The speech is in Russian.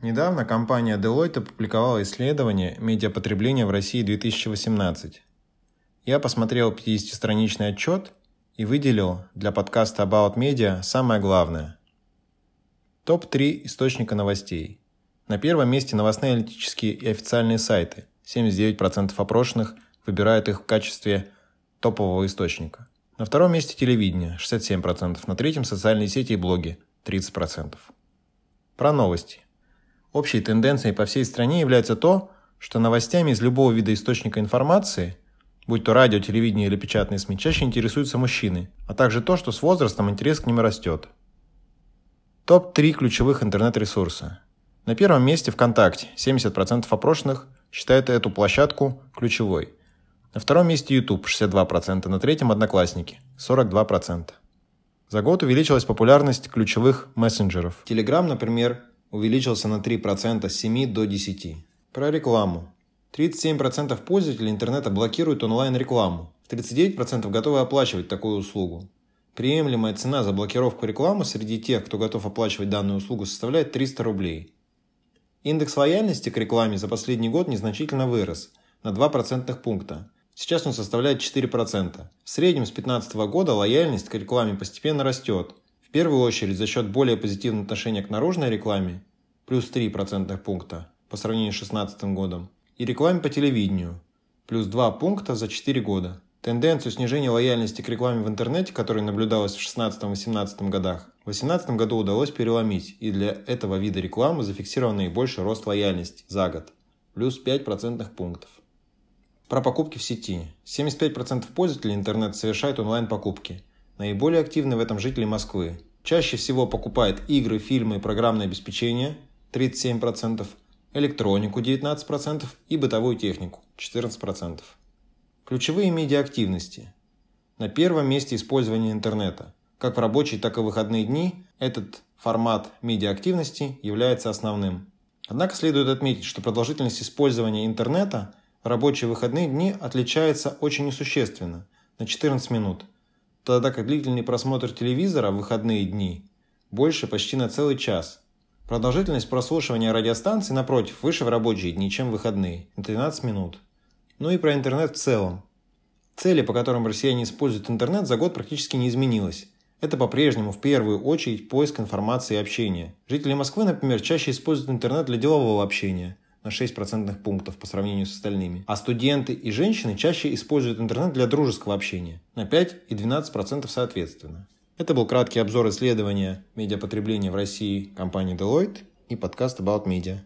Недавно компания Deloitte опубликовала исследование «Медиапотребление в России 2018». Я посмотрел 50-страничный отчет и выделил для подкаста About Media самое главное. Топ-3 источника новостей. На первом месте новостные аналитические и официальные сайты. 79% опрошенных выбирают их в качестве топового источника. На втором месте телевидение 67%, на третьем социальные сети и блоги 30%. Про новости. Общей тенденцией по всей стране является то, что новостями из любого вида источника информации, будь то радио, телевидение или печатные СМИ, чаще интересуются мужчины, а также то, что с возрастом интерес к ним растет. Топ-3 ключевых интернет-ресурса. На первом месте ВКонтакте. 70% опрошенных считают эту площадку ключевой. На втором месте YouTube 62%, на третьем Одноклассники 42%. За год увеличилась популярность ключевых мессенджеров. Telegram, например, увеличился на 3% с 7 до 10. Про рекламу. 37% пользователей интернета блокируют онлайн-рекламу. 39% готовы оплачивать такую услугу. Приемлемая цена за блокировку рекламы среди тех, кто готов оплачивать данную услугу, составляет 300 рублей. Индекс лояльности к рекламе за последний год незначительно вырос на 2 процентных пункта. Сейчас он составляет 4%. В среднем с 2015 года лояльность к рекламе постепенно растет – в первую очередь за счет более позитивного отношения к наружной рекламе, плюс 3 процентных пункта по сравнению с 2016 годом, и рекламе по телевидению, плюс 2 пункта за 4 года. Тенденцию снижения лояльности к рекламе в интернете, которая наблюдалась в 2016-2018 годах, в 2018 году удалось переломить, и для этого вида рекламы зафиксирован наибольший рост лояльности за год, плюс 5 процентных пунктов. Про покупки в сети. 75% пользователей интернета совершают онлайн-покупки – Наиболее активны в этом жители Москвы. Чаще всего покупают игры, фильмы и программное обеспечение 37%, электронику 19% и бытовую технику 14%. Ключевые медиаактивности. На первом месте использование интернета. Как в рабочие, так и в выходные дни этот формат медиаактивности является основным. Однако следует отметить, что продолжительность использования интернета в рабочие выходные дни отличается очень несущественно – на 14 минут – тогда как длительный просмотр телевизора в выходные дни больше почти на целый час. Продолжительность прослушивания радиостанций, напротив, выше в рабочие дни, чем в выходные, на 13 минут. Ну и про интернет в целом. Цели, по которым россияне используют интернет, за год практически не изменилось. Это по-прежнему в первую очередь поиск информации и общения. Жители Москвы, например, чаще используют интернет для делового общения – на 6 процентных пунктов по сравнению с остальными. А студенты и женщины чаще используют интернет для дружеского общения на 5 и 12 процентов соответственно. Это был краткий обзор исследования медиапотребления в России компании Deloitte и подкаст About Media.